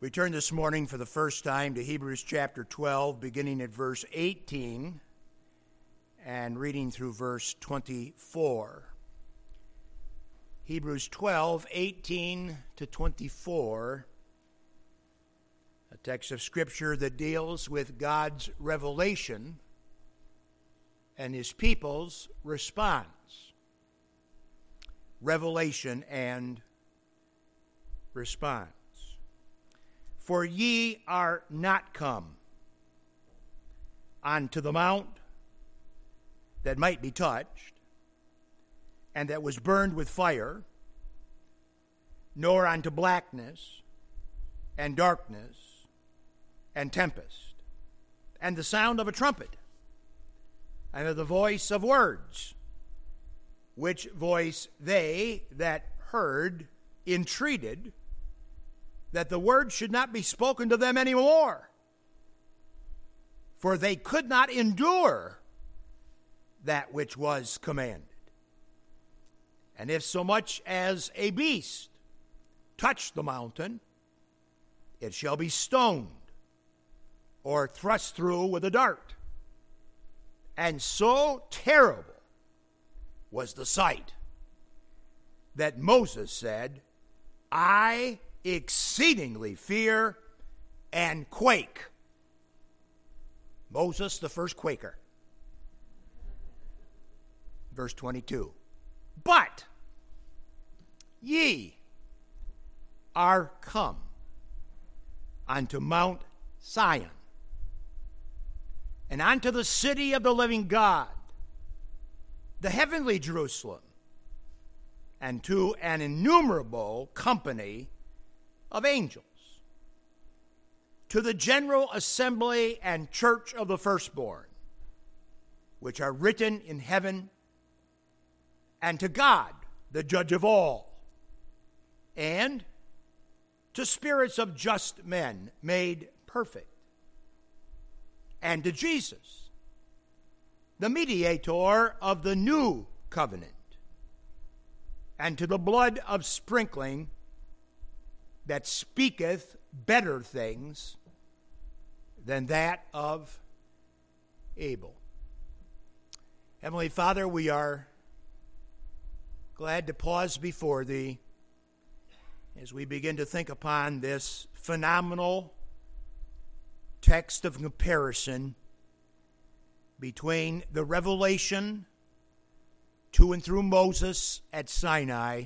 We turn this morning for the first time to Hebrews chapter 12, beginning at verse 18 and reading through verse 24. Hebrews 12, 18 to 24, a text of Scripture that deals with God's revelation and His people's response. Revelation and response. For ye are not come unto the mount that might be touched, and that was burned with fire, nor unto blackness, and darkness, and tempest, and the sound of a trumpet, and of the voice of words, which voice they that heard entreated that the word should not be spoken to them any more, for they could not endure that which was commanded. And if so much as a beast touch the mountain, it shall be stoned or thrust through with a dart. And so terrible was the sight that Moses said, I exceedingly fear and quake. Moses, the first Quaker. Verse 22. But ye are come unto Mount Sion and unto the city of the living God, the heavenly Jerusalem, and to an innumerable company of angels, to the general assembly and church of the firstborn, which are written in heaven, and to God, the judge of all, and to spirits of just men made perfect, and to Jesus, the mediator of the new covenant, and to the blood of sprinkling that speaketh better things than that of Abel. Heavenly Father, we are glad to pause before Thee as we begin to think upon this phenomenal text of comparison between the revelation to and through Moses at Sinai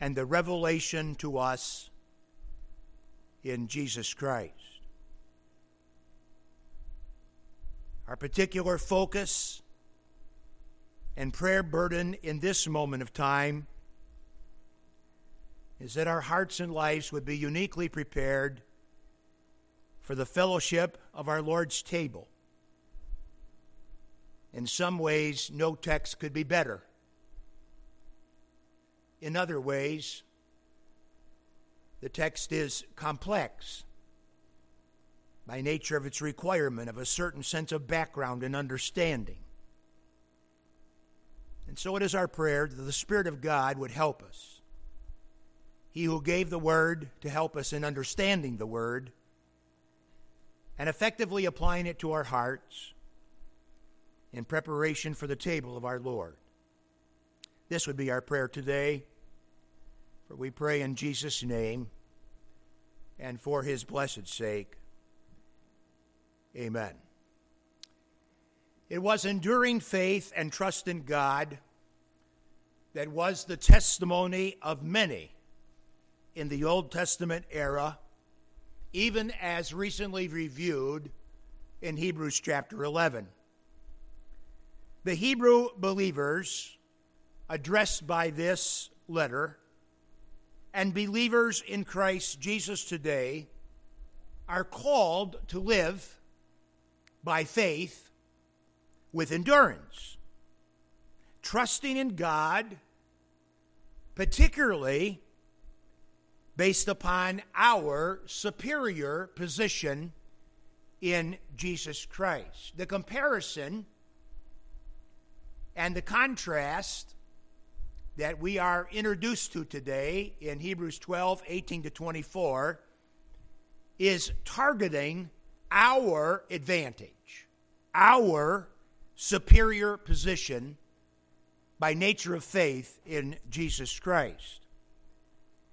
and the revelation to us in Jesus Christ. Our particular focus and prayer burden in this moment of time is that our hearts and lives would be uniquely prepared for the fellowship of our Lord's table. In some ways, no text could be better in other ways, the text is complex by nature of its requirement of a certain sense of background and understanding. And so it is our prayer that the Spirit of God would help us. He who gave the Word to help us in understanding the Word and effectively applying it to our hearts in preparation for the table of our Lord. This would be our prayer today. For we pray in Jesus' name and for his blessed sake. Amen. It was enduring faith and trust in God that was the testimony of many in the Old Testament era, even as recently reviewed in Hebrews chapter 11. The Hebrew believers addressed by this letter and believers in Christ Jesus today are called to live by faith with endurance, trusting in God, particularly based upon our superior position in Jesus Christ. The comparison and the contrast that we are introduced to today in Hebrews 12 18 to 24 is targeting our advantage, our superior position by nature of faith in Jesus Christ.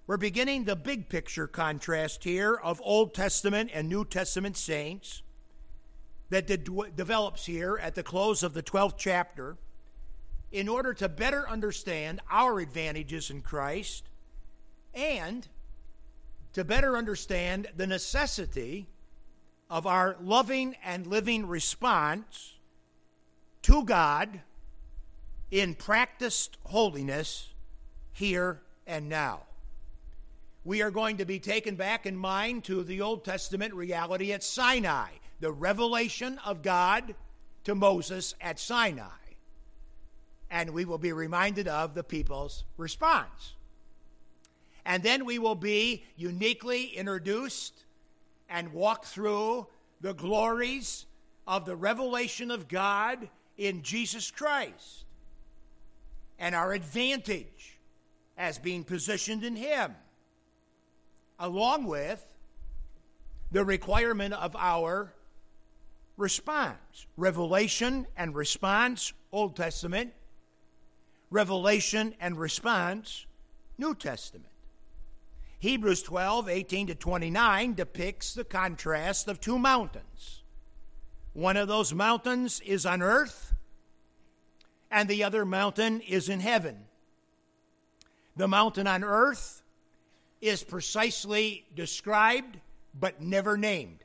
We're beginning the big picture contrast here of Old Testament and New Testament saints that de- develops here at the close of the 12th chapter in order to better understand our advantages in Christ and to better understand the necessity of our loving and living response to God in practiced holiness here and now. We are going to be taken back in mind to the Old Testament reality at Sinai, the revelation of God to Moses at Sinai. And we will be reminded of the people's response. And then we will be uniquely introduced and walk through the glories of the revelation of God in Jesus Christ and our advantage as being positioned in Him, along with the requirement of our response. Revelation and response, Old Testament. Revelation and response, New Testament. Hebrews 12, 18 to 29 depicts the contrast of two mountains. One of those mountains is on earth, and the other mountain is in heaven. The mountain on earth is precisely described but never named.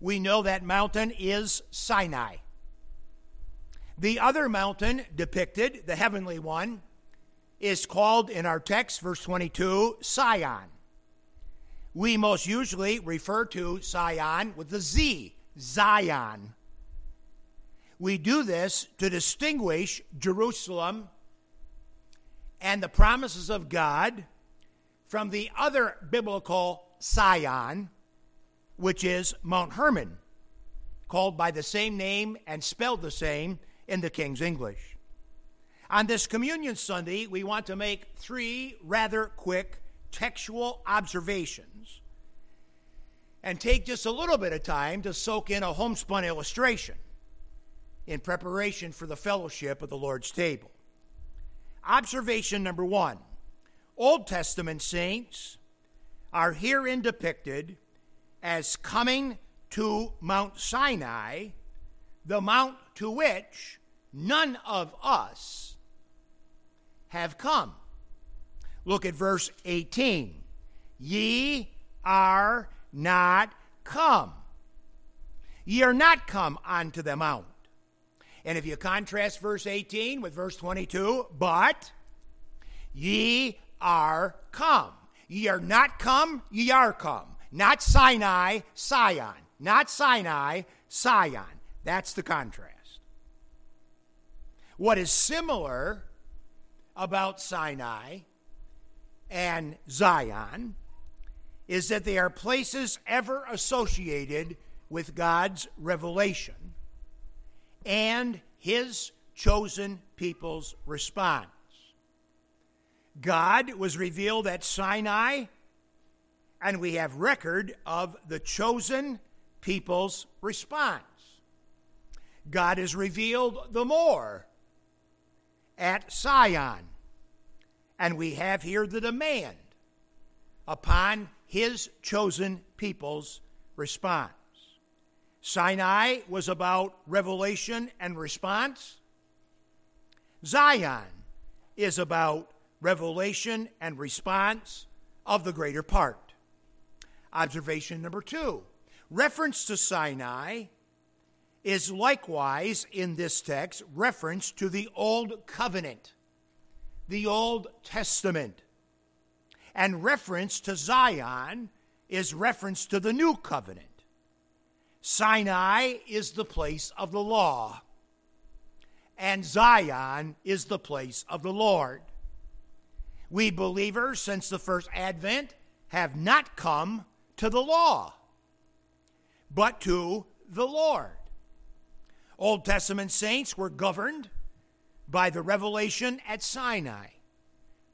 We know that mountain is Sinai. The other mountain depicted, the heavenly one, is called in our text, verse 22, Sion. We most usually refer to Sion with the Z, Zion. We do this to distinguish Jerusalem and the promises of God from the other biblical Sion, which is Mount Hermon, called by the same name and spelled the same in the King's English. On this Communion Sunday, we want to make three rather quick textual observations and take just a little bit of time to soak in a homespun illustration in preparation for the fellowship of the Lord's table. Observation number one Old Testament saints are herein depicted as coming to Mount Sinai, the mount to which none of us have come. Look at verse 18. Ye are not come. Ye are not come unto the mount. And if you contrast verse 18 with verse 22, but ye are come. Ye are not come, ye are come. Not Sinai, Sion. Not Sinai, Sion. That's the contrast. What is similar about Sinai and Zion is that they are places ever associated with God's revelation and his chosen people's response. God was revealed at Sinai, and we have record of the chosen people's response. God is revealed the more at Sion. And we have here the demand upon his chosen people's response. Sinai was about revelation and response. Zion is about revelation and response of the greater part. Observation number two reference to Sinai is likewise in this text reference to the Old Covenant, the Old Testament. And reference to Zion is reference to the New Covenant. Sinai is the place of the law, and Zion is the place of the Lord. We believers, since the first advent, have not come to the law, but to the Lord. Old Testament saints were governed by the revelation at Sinai.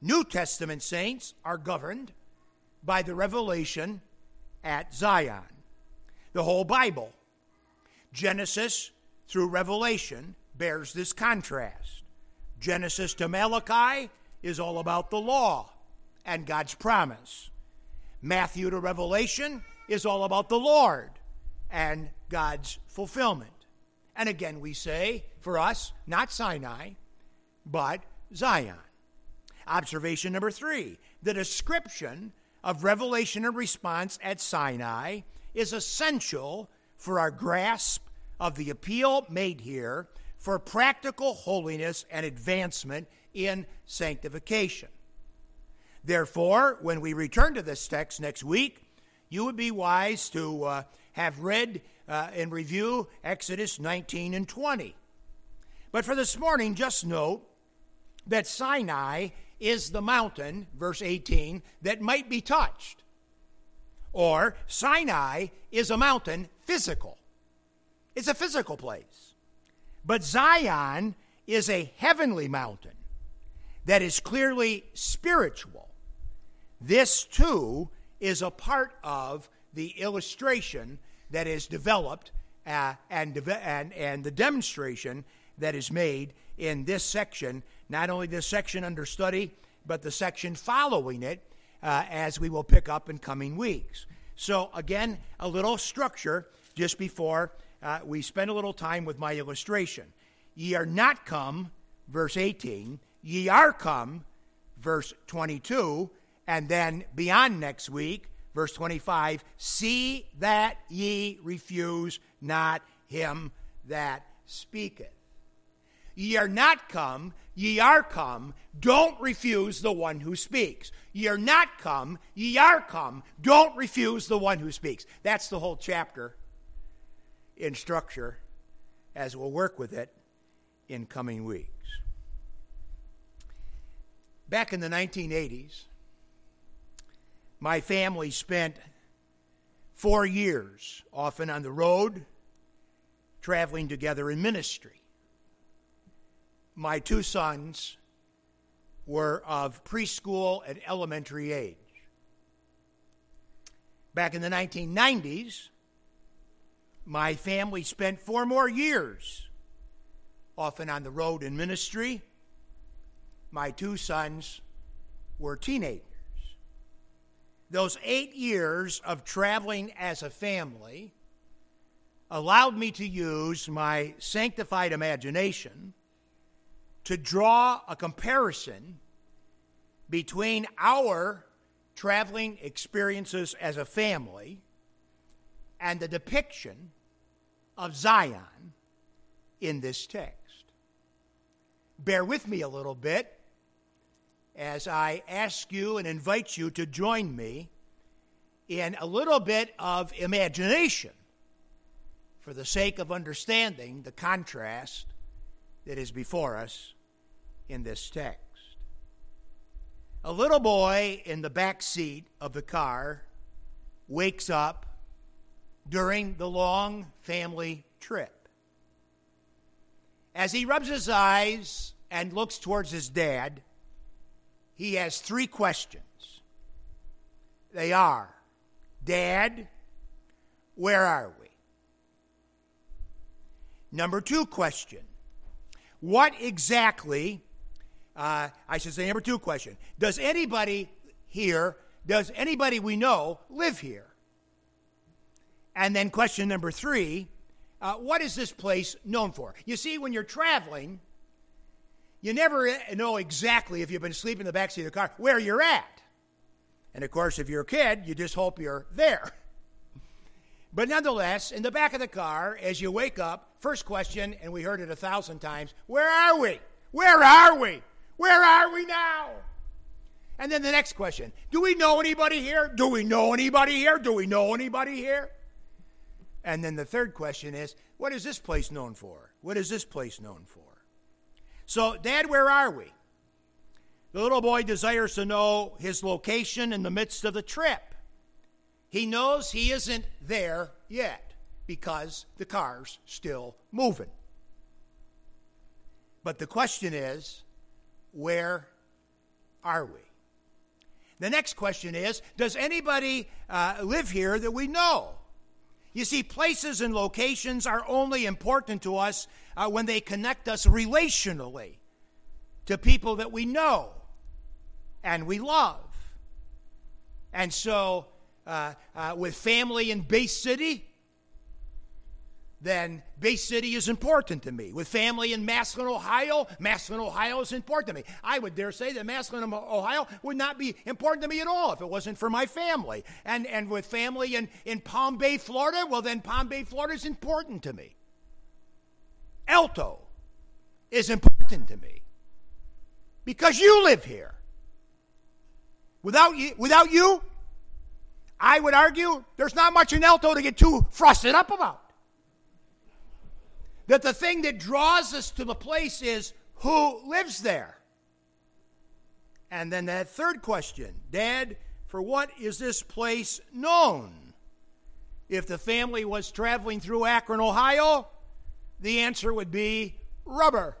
New Testament saints are governed by the revelation at Zion. The whole Bible, Genesis through Revelation, bears this contrast. Genesis to Malachi is all about the law and God's promise. Matthew to Revelation is all about the Lord and God's fulfillment. And again, we say, for us, not Sinai, but Zion. Observation number three the description of revelation and response at Sinai is essential for our grasp of the appeal made here for practical holiness and advancement in sanctification. Therefore, when we return to this text next week, you would be wise to uh, have read uh, and review Exodus 19 and 20. But for this morning, just note that Sinai is the mountain, verse 18, that might be touched. Or Sinai is a mountain physical, it's a physical place. But Zion is a heavenly mountain that is clearly spiritual. This, too, is a part of the illustration that is developed uh, and, and, and the demonstration that is made in this section, not only this section under study, but the section following it, uh, as we will pick up in coming weeks. So, again, a little structure just before uh, we spend a little time with my illustration. Ye are not come, verse 18, ye are come, verse 22, and then beyond next week, verse 25, see that ye refuse not him that speaketh. Ye are not come, ye are come. Don't refuse the one who speaks. Ye are not come, ye are come. Don't refuse the one who speaks. That's the whole chapter in structure as we'll work with it in coming weeks. Back in the 1980s, my family spent four years often on the road, traveling together in ministry my two sons were of preschool and elementary age. Back in the 1990s, my family spent four more years, often on the road in ministry. My two sons were teenagers. Those eight years of traveling as a family allowed me to use my sanctified imagination to draw a comparison between our traveling experiences as a family and the depiction of Zion in this text. Bear with me a little bit as I ask you and invite you to join me in a little bit of imagination for the sake of understanding the contrast that is before us in this text. A little boy in the back seat of the car wakes up during the long family trip. As he rubs his eyes and looks towards his dad, he has three questions. They are Dad, where are we? Number two question What exactly uh, I should say, number two question Does anybody here, does anybody we know live here? And then question number three uh, What is this place known for? You see, when you're traveling, you never know exactly if you've been sleeping in the backseat of the car where you're at. And of course, if you're a kid, you just hope you're there. But nonetheless, in the back of the car, as you wake up, first question, and we heard it a thousand times where are we? Where are we? Where are we now? And then the next question Do we know anybody here? Do we know anybody here? Do we know anybody here? And then the third question is What is this place known for? What is this place known for? So, Dad, where are we? The little boy desires to know his location in the midst of the trip. He knows he isn't there yet because the car's still moving. But the question is, where are we? The next question is Does anybody uh, live here that we know? You see, places and locations are only important to us uh, when they connect us relationally to people that we know and we love. And so, uh, uh, with family in Bay City, then Bay City is important to me. With family in Massillon, Ohio, Massillon, Ohio is important to me. I would dare say that Massillon, Ohio would not be important to me at all if it wasn't for my family. And, and with family in, in Palm Bay, Florida, well, then Palm Bay, Florida is important to me. Alto is important to me because you live here. Without you, without you, I would argue there's not much in Alto to get too frosted up about. That the thing that draws us to the place is who lives there? And then that third question Dad, for what is this place known? If the family was traveling through Akron, Ohio, the answer would be rubber.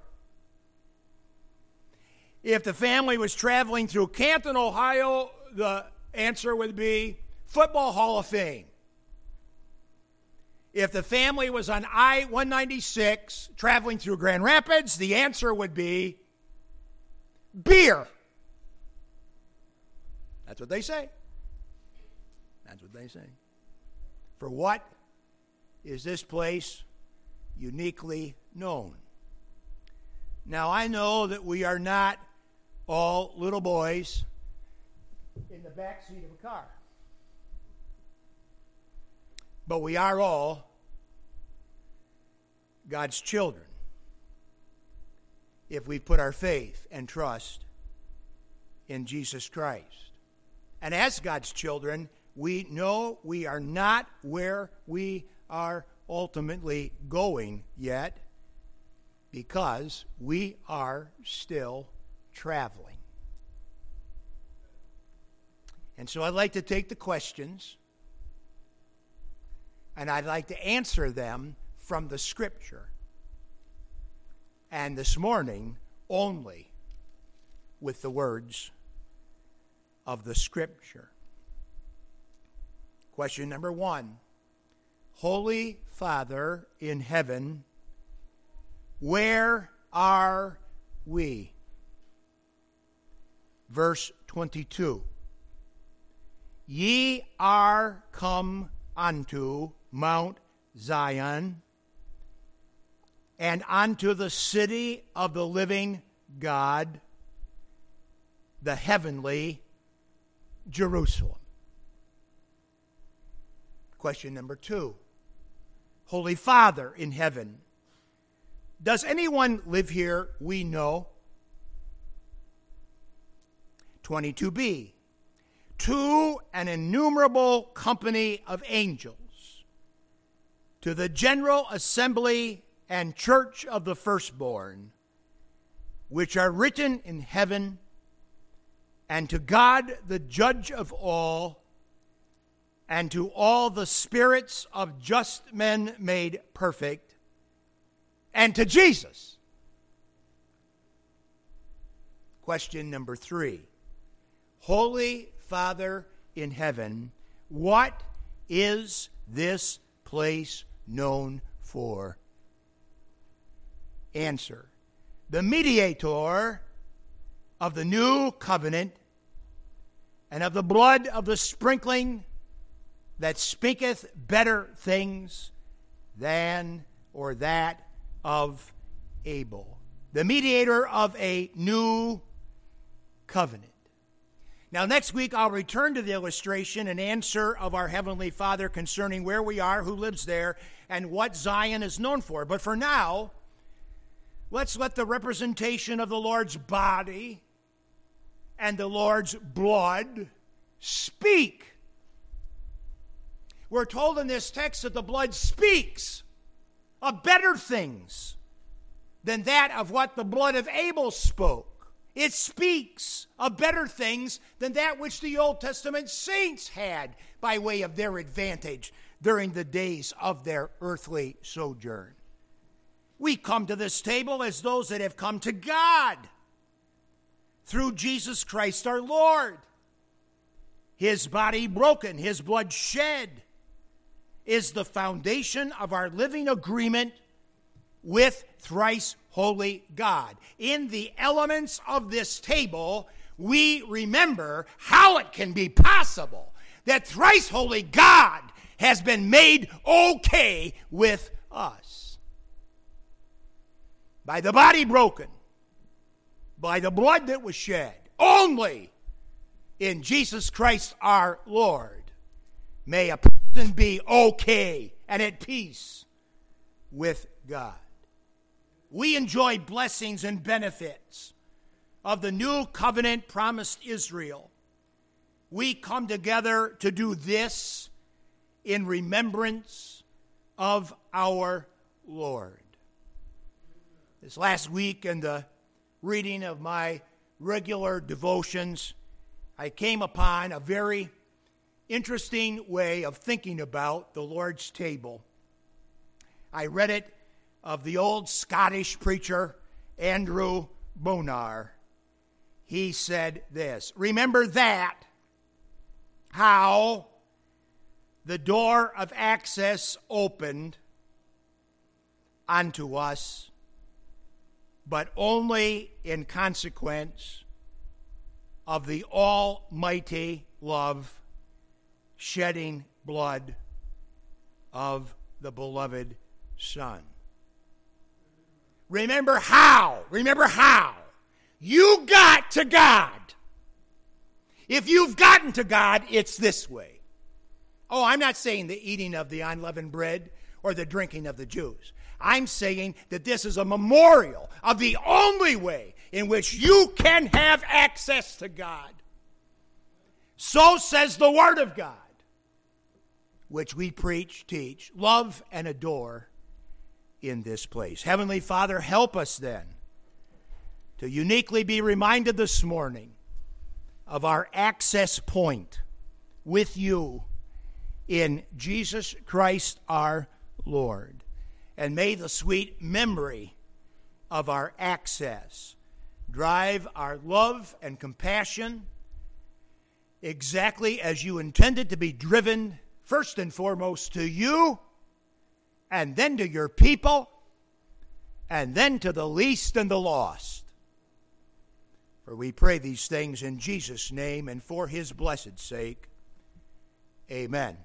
If the family was traveling through Canton, Ohio, the answer would be Football Hall of Fame. If the family was on I 196 traveling through Grand Rapids, the answer would be beer. That's what they say. That's what they say. For what is this place uniquely known? Now, I know that we are not all little boys in the back seat of a car. But we are all God's children if we put our faith and trust in Jesus Christ. And as God's children, we know we are not where we are ultimately going yet because we are still traveling. And so I'd like to take the questions and I'd like to answer them from the scripture. And this morning, only with the words of the scripture. Question number one Holy Father in heaven, where are we? Verse 22 Ye are come unto Mount Zion and unto the city of the living God, the heavenly Jerusalem. Question number two Holy Father in heaven, does anyone live here we know? 22b. To an innumerable company of angels to the general assembly and church of the firstborn, which are written in heaven, and to God the judge of all, and to all the spirits of just men made perfect, and to Jesus. Question number three Holy Father in heaven, what is this place known for? Answer The mediator of the new covenant and of the blood of the sprinkling that speaketh better things than or that of Abel. The mediator of a new covenant. Now, next week, I'll return to the illustration and answer of our Heavenly Father concerning where we are, who lives there, and what Zion is known for. But for now, let's let the representation of the Lord's body and the Lord's blood speak. We're told in this text that the blood speaks of better things than that of what the blood of Abel spoke. It speaks of better things than that which the Old Testament saints had by way of their advantage during the days of their earthly sojourn. We come to this table as those that have come to God through Jesus Christ our Lord. His body broken, his blood shed is the foundation of our living agreement with thrice holy God. In the elements of this table, we remember how it can be possible that thrice holy God has been made okay with us. By the body broken, by the blood that was shed, only in Jesus Christ our Lord may a person be okay and at peace with God. We enjoy blessings and benefits of the new covenant promised Israel. We come together to do this in remembrance of our Lord. This last week, in the reading of my regular devotions, I came upon a very interesting way of thinking about the Lord's table. I read it of the old Scottish preacher Andrew Bonar. He said this Remember that, how the door of access opened unto us, but only in consequence of the almighty love shedding blood of the beloved Son. Remember how, remember how you got to God. If you've gotten to God, it's this way. Oh, I'm not saying the eating of the unleavened bread or the drinking of the juice. I'm saying that this is a memorial of the only way in which you can have access to God. So says the Word of God, which we preach, teach, love, and adore in this place. Heavenly Father, help us then to uniquely be reminded this morning of our access point with you in Jesus Christ our Lord. And may the sweet memory of our access drive our love and compassion exactly as you intended to be driven, first and foremost, to you, and then to your people, and then to the least and the lost. For we pray these things in Jesus' name and for his blessed sake. Amen.